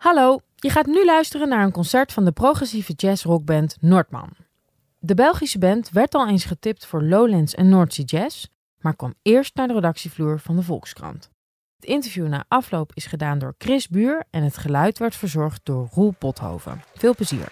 Hallo, je gaat nu luisteren naar een concert van de progressieve jazzrockband Noordman. De Belgische band werd al eens getipt voor Lowlands en Noordzee Jazz, maar kwam eerst naar de redactievloer van de Volkskrant. Het interview na afloop is gedaan door Chris Buur en het geluid werd verzorgd door Roel Pothoven. Veel plezier.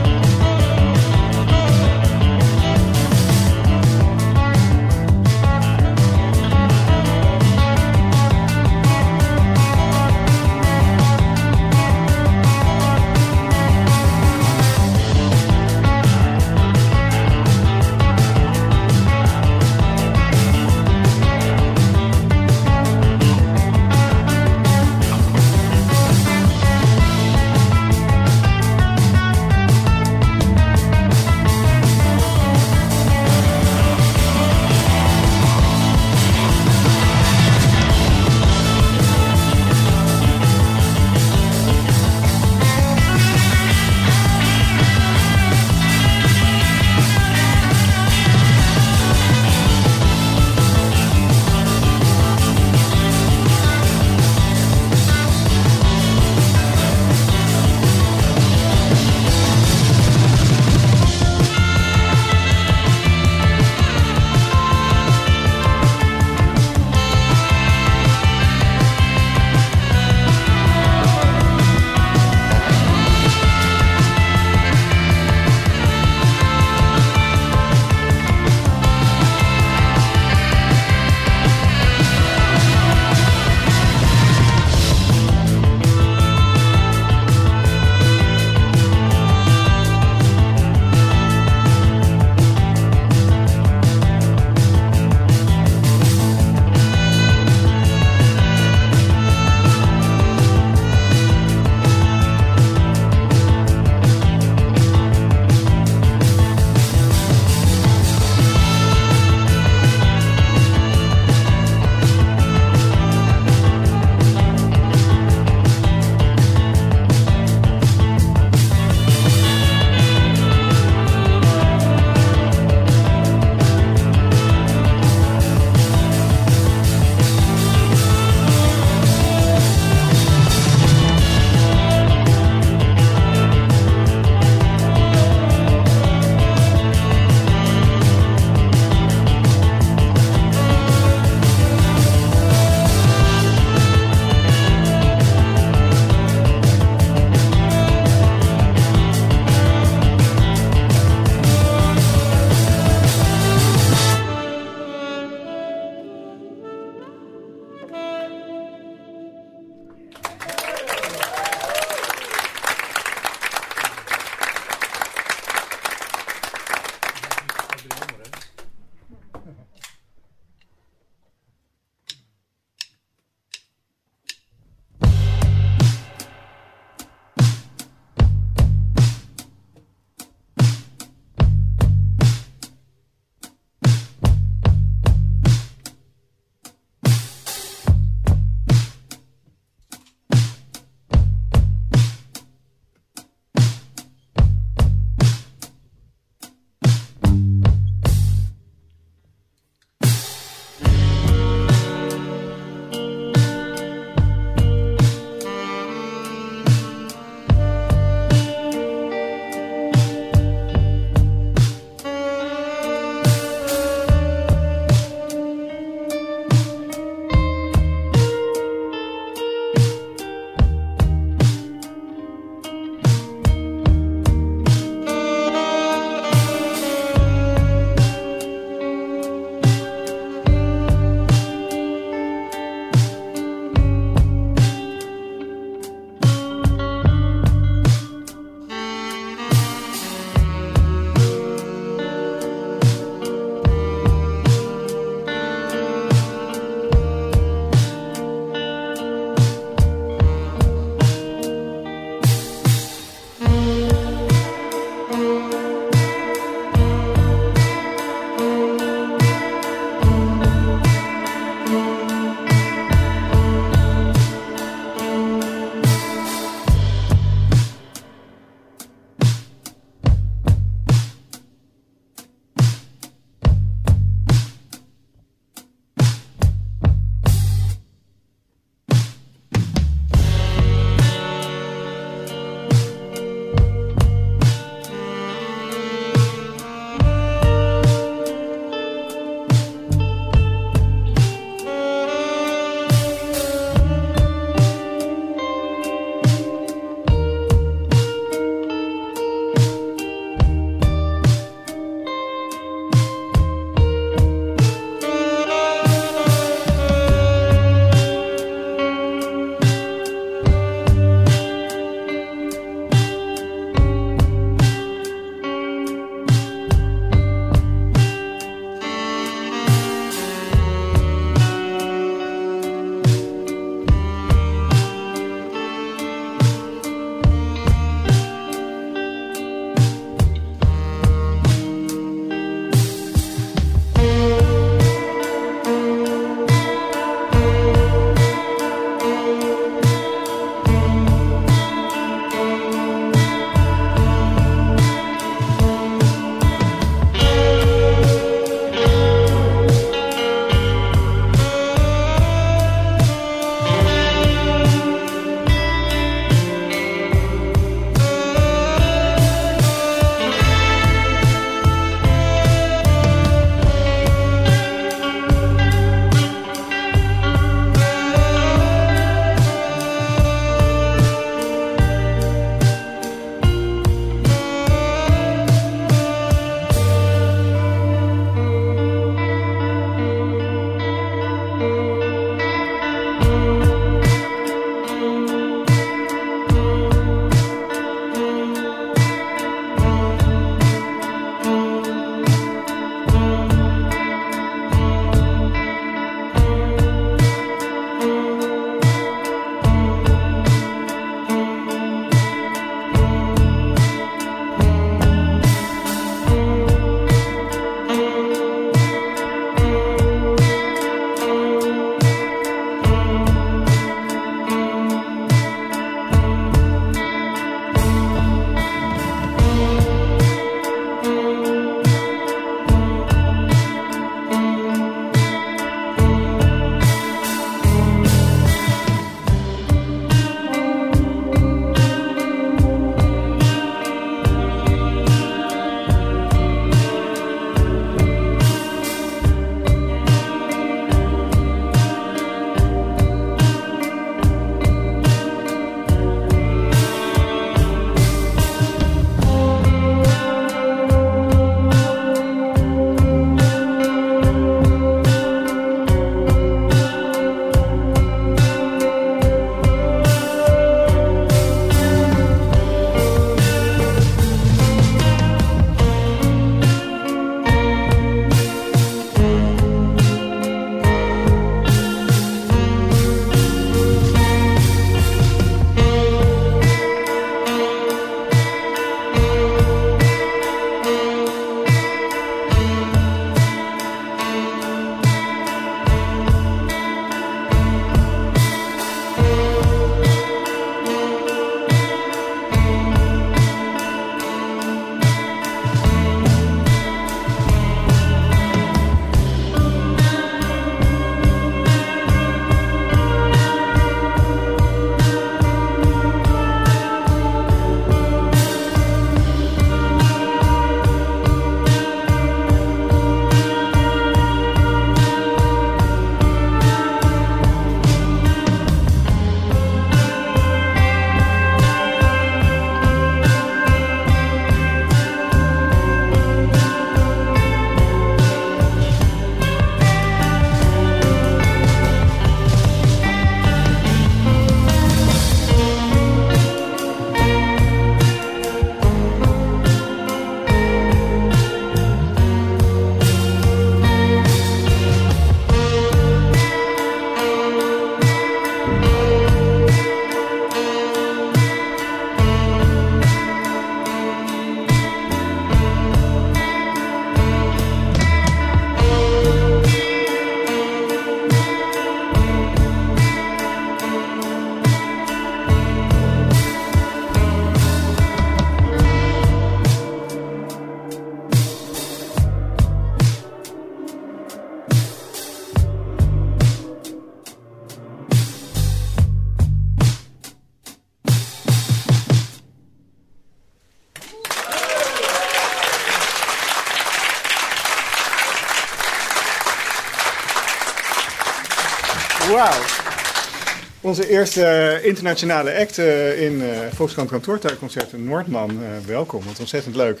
Onze eerste internationale act uh, in uh, Volkskrant Kantoortuinconcerten Noordman. Uh, welkom, wat ontzettend leuk.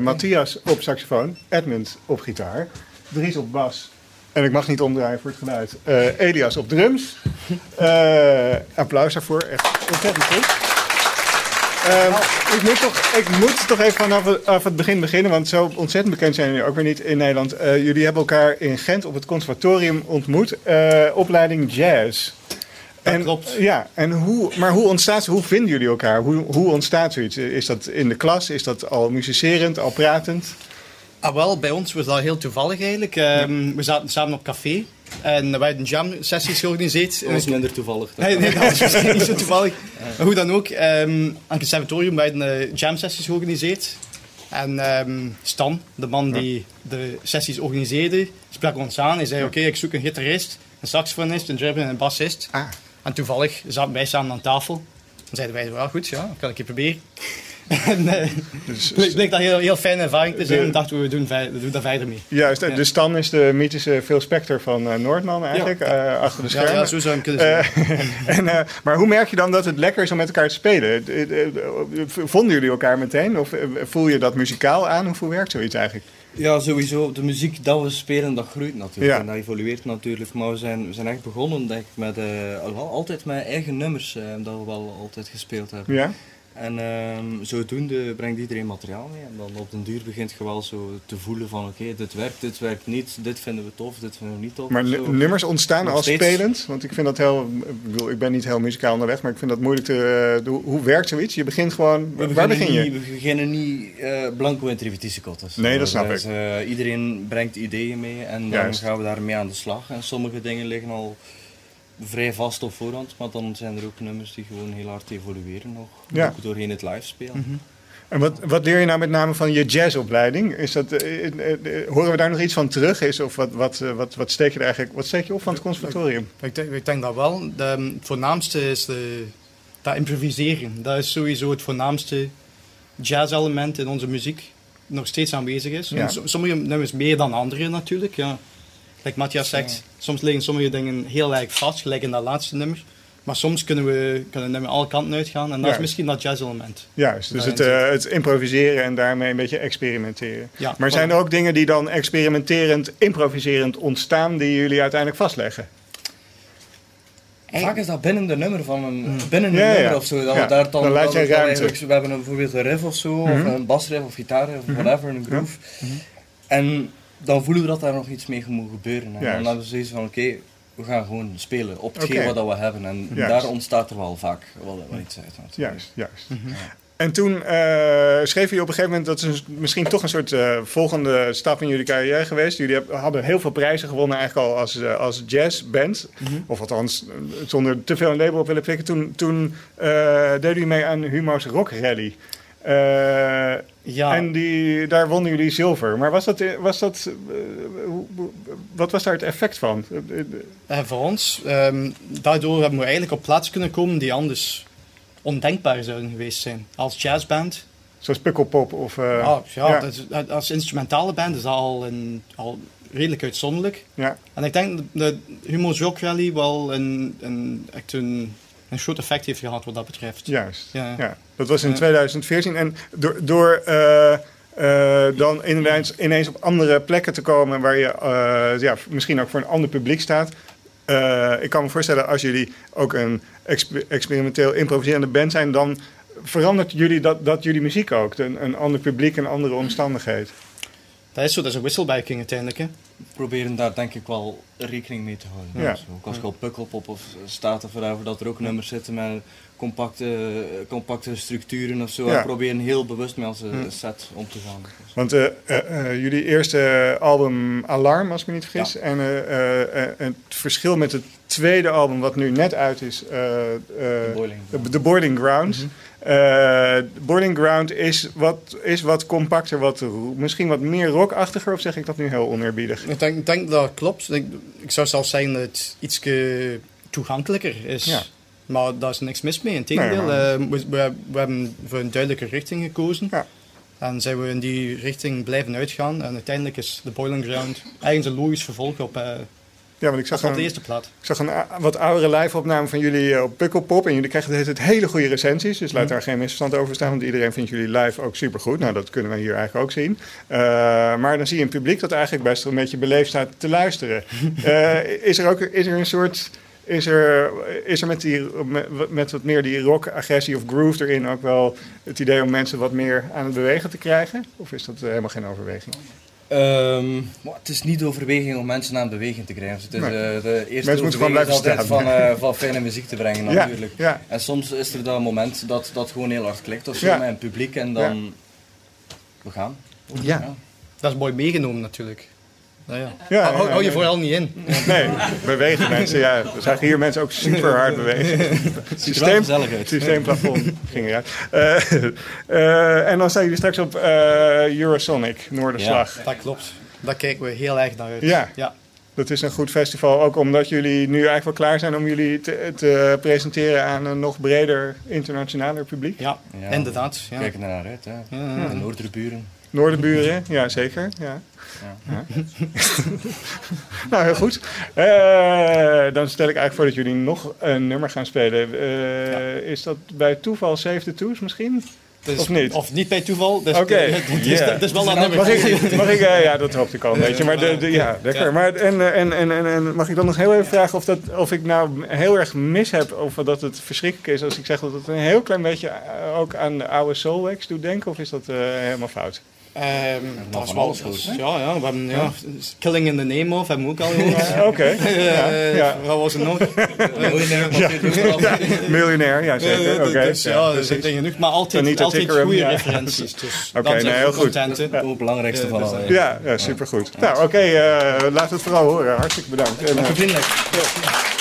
Matthias op saxofoon, Edmund op gitaar, Dries op bas. En ik mag niet omdraaien voor het geluid. Elias op drums. applaus daarvoor, echt ontzettend goed. Um, ik, moet toch, ik moet toch even vanaf het begin beginnen, want zo ontzettend bekend zijn jullie ook weer niet in Nederland. Uh, jullie hebben elkaar in Gent op het conservatorium ontmoet, uh, opleiding jazz. Dat en, klopt. Ja, en hoe, maar hoe ontstaat hoe vinden jullie elkaar? Hoe, hoe ontstaat zoiets? Is dat in de klas? Is dat al musicerend, al pratend? Ah, wel, bij ons was dat heel toevallig eigenlijk. Um, we zaten samen op café. En wij hadden jam-sessies georganiseerd. Dat was minder toevallig. Nee, nee, dat was niet zo toevallig. Maar hoe dan ook, um, aan het conservatorium wij hadden jam-sessies georganiseerd. En um, Stan, de man die de sessies organiseerde, sprak ons aan. Hij zei, oké, ik zoek een gitarist, een saxofonist, een drummer en een bassist. Ah. En toevallig zaten wij samen aan tafel. Dan zeiden wij, wel goed, ja, kan ik je proberen. en uh, dus, bleek dat heel, heel fijne ervaring te zijn. En dachten we, we doen, we doen daar verder mee. Juist, ja. dus Stan is de mythische Phil Spector van uh, Noordman eigenlijk, ja. uh, achter de schermen. Ja, zo zou hem kunnen en, maar hoe merk je dan dat het lekker is om met elkaar te spelen? Vonden jullie elkaar meteen? Of voel je dat muzikaal aan? hoe werkt zoiets eigenlijk? Ja, sowieso. De muziek dat we spelen, dat groeit natuurlijk. En dat evolueert natuurlijk. Maar we zijn, we zijn echt begonnen, denk ik, met, altijd met eigen nummers dat we wel altijd gespeeld hebben. Ja? En um, zodoende brengt iedereen materiaal mee. En dan op den duur begint je wel zo te voelen van oké, dit werkt, dit werkt niet, dit vinden we tof, dit vinden we niet tof. Maar nummers ontstaan als spelend? Want ik vind dat heel, ik bedoel, ik ben niet heel muzikaal onderweg, maar ik vind dat moeilijk te, uh, hoe werkt zoiets? Je begint gewoon, we waar begin je? we beginnen niet uh, blanco in repetitiekottes. Nee, dat snap dus, ik. Uh, iedereen brengt ideeën mee en dan gaan we daarmee aan de slag. En sommige dingen liggen al vrij vast op voorhand, maar dan zijn er ook nummers die gewoon heel hard evolueren nog, ja. ook doorheen het live spelen. Mhm. En wat, wat leer je nou met name van je jazzopleiding? Is dat, uh, uh, horen we daar nog iets van terug? Is, of wat, wat, wat, wat, steek je er eigenlijk, wat steek je op van het conservatorium? Ik, denk, ik denk dat wel. De, het voornaamste is de, dat improviseren. Dat is sowieso het voornaamste jazz-element in onze muziek. Nog steeds aanwezig is. Ja. Sommige nummers meer dan andere natuurlijk. Ja. Like Matthias zegt, soms liggen sommige dingen heel erg vast, gelijk in dat laatste nummer. Maar soms kunnen we kunnen nummer alle kanten uitgaan en dat is misschien dat jazz-element. Juist, dus het, uh, het, improviseren en daarmee een beetje experimenteren. Ja, maar zijn er ook dingen die dan experimenterend, improviserend ontstaan die jullie uiteindelijk vastleggen? Vaak is dat binnen de nummer van een, hmm. binnen een nummer of zo. Dat we daar dan, dan laat je ruimte. We hebben bijvoorbeeld een riff of zo, of mhm. een basriff of gitaarriff of mhm. whatever, een groove. Mhm. En dan voelen we dat daar nog iets mee moet gebeuren. En dan hebben we zoiets van, oké, we gaan gewoon spelen op hetgeen wat we hebben. En daar ontstaat er wel vaak wel, wel iets uit. Natuurlijk. Juist, juist. Mhm. En toen uh, schreef je op een gegeven moment, dat is misschien toch een soort uh, volgende stap in jullie carrière geweest. Jullie hadden heel veel prijzen gewonnen eigenlijk al als, uh, als jazzband. Mm Of althans, zonder te veel een label op willen pikken. Toen, toen deden jullie mee aan Humo's Rock Rally. Ja. En die, daar wonnen jullie zilver. Maar was dat, was dat, uh, wat was daar het effect van? Uh, voor ons, um, daardoor hebben we eigenlijk op plaats kunnen komen die anders ondenkbaar zouden geweest zijn. Als jazzband. Zoals Pukkelpop of... Ah, ja, ja. Dat als instrumentale band is dat al, een, al redelijk uitzonderlijk. Ja. En ik denk dat Humo's Rock Rally wel een, een, echt een een groot effect heeft gehad wat dat betreft. Juist, ja. ja. Dat was in 2014 en door... door uh, uh, dan ineens, ineens op andere plekken te komen waar je uh, ja, misschien ook voor een ander publiek staat. ik kan me voorstellen als jullie ook een experimenteel improviserende band zijn, dan verandert jullie dat, dat jullie muziek ook. Een, een ander publiek, een andere omstandigheid. Dat is zo, dat is een wisselwerking uiteindelijk. Hè? Proberen daar denk ik wel rekening mee te houden. Ja. ook als je op Pukkelpop of staat er vooruit dat er ook nummers zitten met compacte, compacte structuren of zo. Ja. Proberen heel bewust met onze set om te gaan. Want uh, uh, jullie eerste album Alarm, als ik me niet vergis. En het verschil met het tweede album wat nu net uit is, The Boiling, The Boiling Grounds. Mhm. Uh, Boiling Ground is wat, is wat compacter, wat, misschien wat meer rockachtiger, of zeg ik dat nu heel oneerbiedig? Ik denk, denk dat klopt. Ik, ik zou zelfs zeggen dat het iets toegankelijker is. Ja. Maar daar is niks mis mee. Integendeel, nee, uh, we, we, we, hebben voor een duidelijke richting gekozen. Ja. En zijn we in die richting blijven uitgaan. En uiteindelijk is de Boiling Ground eigenlijk een logisch vervolg op, uh, Ja, want ik zag de eerste plaat. Ik zag een wat oudere live-opname van jullie eh, op Pukkelpop. En jullie krijgen het hele goede recensies. Dus laat mhm. daar geen misverstand over staan. Want iedereen vindt jullie live ook supergoed. Nou, dat kunnen we hier eigenlijk ook zien. Uh, maar dan zie je een publiek dat eigenlijk best een beetje beleefd staat te luisteren. uh, is er ook is er een soort is er, is er met, die, met, wat meer die rock-agressie of groove erin ook wel het idee om mensen wat meer aan het bewegen te krijgen? Of is dat helemaal geen overweging? Um, het is niet de overweging om mensen aan beweging te krijgen. het is, nee. uh, de eerste mensen blijven staan. Van, uh, van fijne muziek te brengen natuurlijk. Ja, ja. En soms is er dat moment dat dat gewoon heel hard klikt of zo met een publiek en dan we gaan. Ja. Dat is mooi meegenomen natuurlijk. Nou ja. ja, hou, je vooral niet in. Nee, bewegen mensen. Ja, we zagen hier mensen ook super hard bewegen. Systeem, systeemplafond ging eruit. Uh, uh, en dan staan jullie straks op uh, Eurosonic, Noorderslag. Ja, dat klopt. Daar kijken we heel erg naar uit. Ja. ja. Dat is een goed festival, ook omdat jullie nu eigenlijk wel klaar zijn om jullie te, te presenteren aan een nog breder internationaler publiek. Ja, inderdaad. Ja. Kijken naar uit, hè. Ja. De Noorderburen. Noorderburen, ja zeker. Ja. Ja. nou, heel goed. Uh, dan stel ik eigenlijk voor dat jullie nog een nummer gaan spelen. Uh, Is dat bij toeval Save the Twos misschien? Dus, of niet? Of niet bij toeval. Dus Oké. Okay. Dus, dus, wel dat nummer. Mag ik, mag ik uh, ja, dat hoopte ik al een beetje. Maar de, de, ja, lekker. Maar, en, en, en, en, mag ik dan nog heel even vragen of, dat, of ik nou heel erg mis heb... of dat het verschrikkelijk is als ik zeg dat het een heel klein beetje ook aan de oude Soulwax doet denken? Of is dat helemaal fout? Um, dat is wel alles goed. Ja, ja, we hebben ja, Killing in the Name of hebben we ook al gehoord. Oké. Okay. Uh, ja. Wat was het nog? Miljonair. ja. Miljonair, ja zeker. Oké. Okay. Dus, ja, er zijn genoeg, maar altijd, altijd goede referenties. Dus oké, okay, nee, heel goed. Dat is het belangrijkste van alles. Ja, ja, supergoed. Nou, oké, okay, uh, laat het vooral horen. Hartstikke bedankt. En, uh,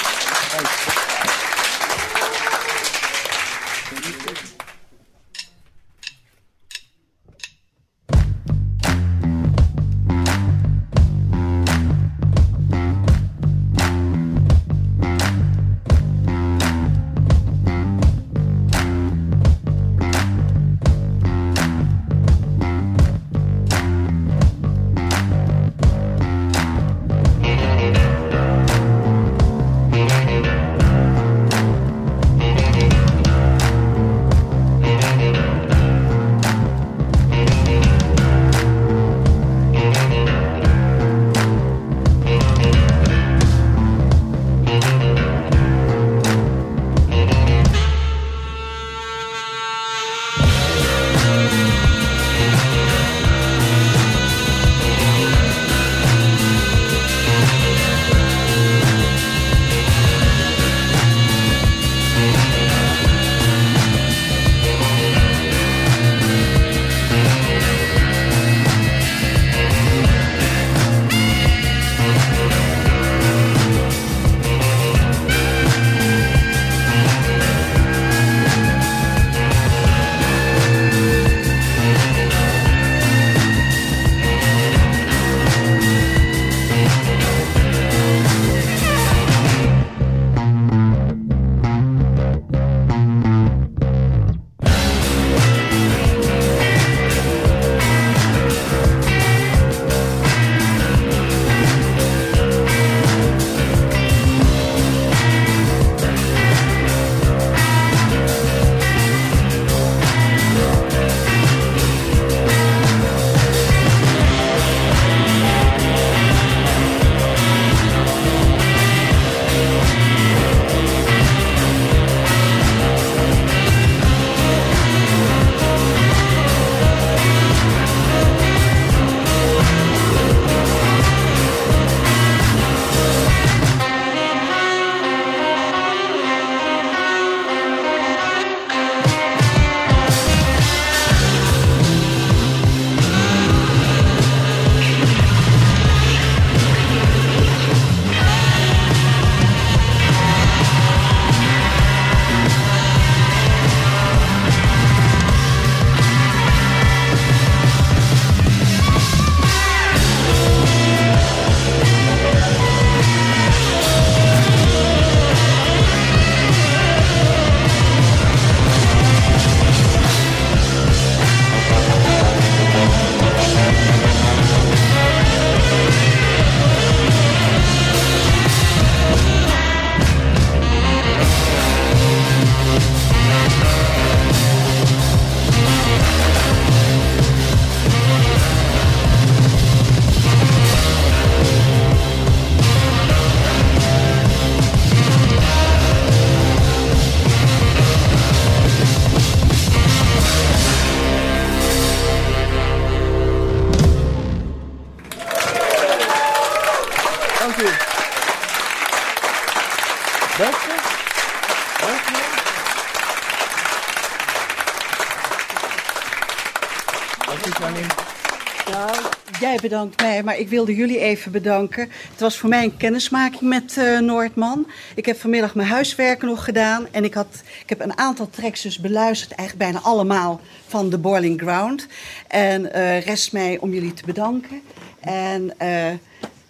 Nou, jij bedankt mij, maar ik wilde jullie even bedanken. Het was voor mij een kennismaking met uh, Noordman. Ik heb vanmiddag mijn huiswerk nog gedaan. En ik, had, ik heb een aantal tracks dus beluisterd, eigenlijk bijna allemaal van The Boiling Ground. En uh, rest mij om jullie te bedanken. En uh,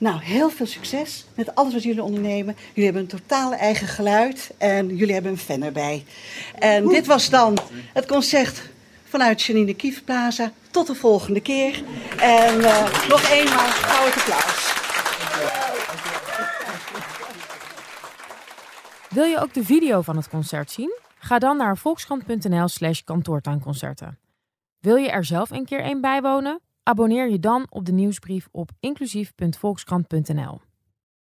nou, heel veel succes met alles wat jullie ondernemen. Jullie hebben een totale eigen geluid en jullie hebben een fan erbij. En dit was dan het concert vanuit Janine Kiefplaza. Tot de volgende keer. En uh, nog eenmaal groot applaus. Wil je ook de video van het concert zien? Ga dan naar volkskrant.nl slash kantoortuinconcerten. Wil je er zelf een keer een bijwonen? Abonneer je dan op de nieuwsbrief op inclusief.volkskrant.nl.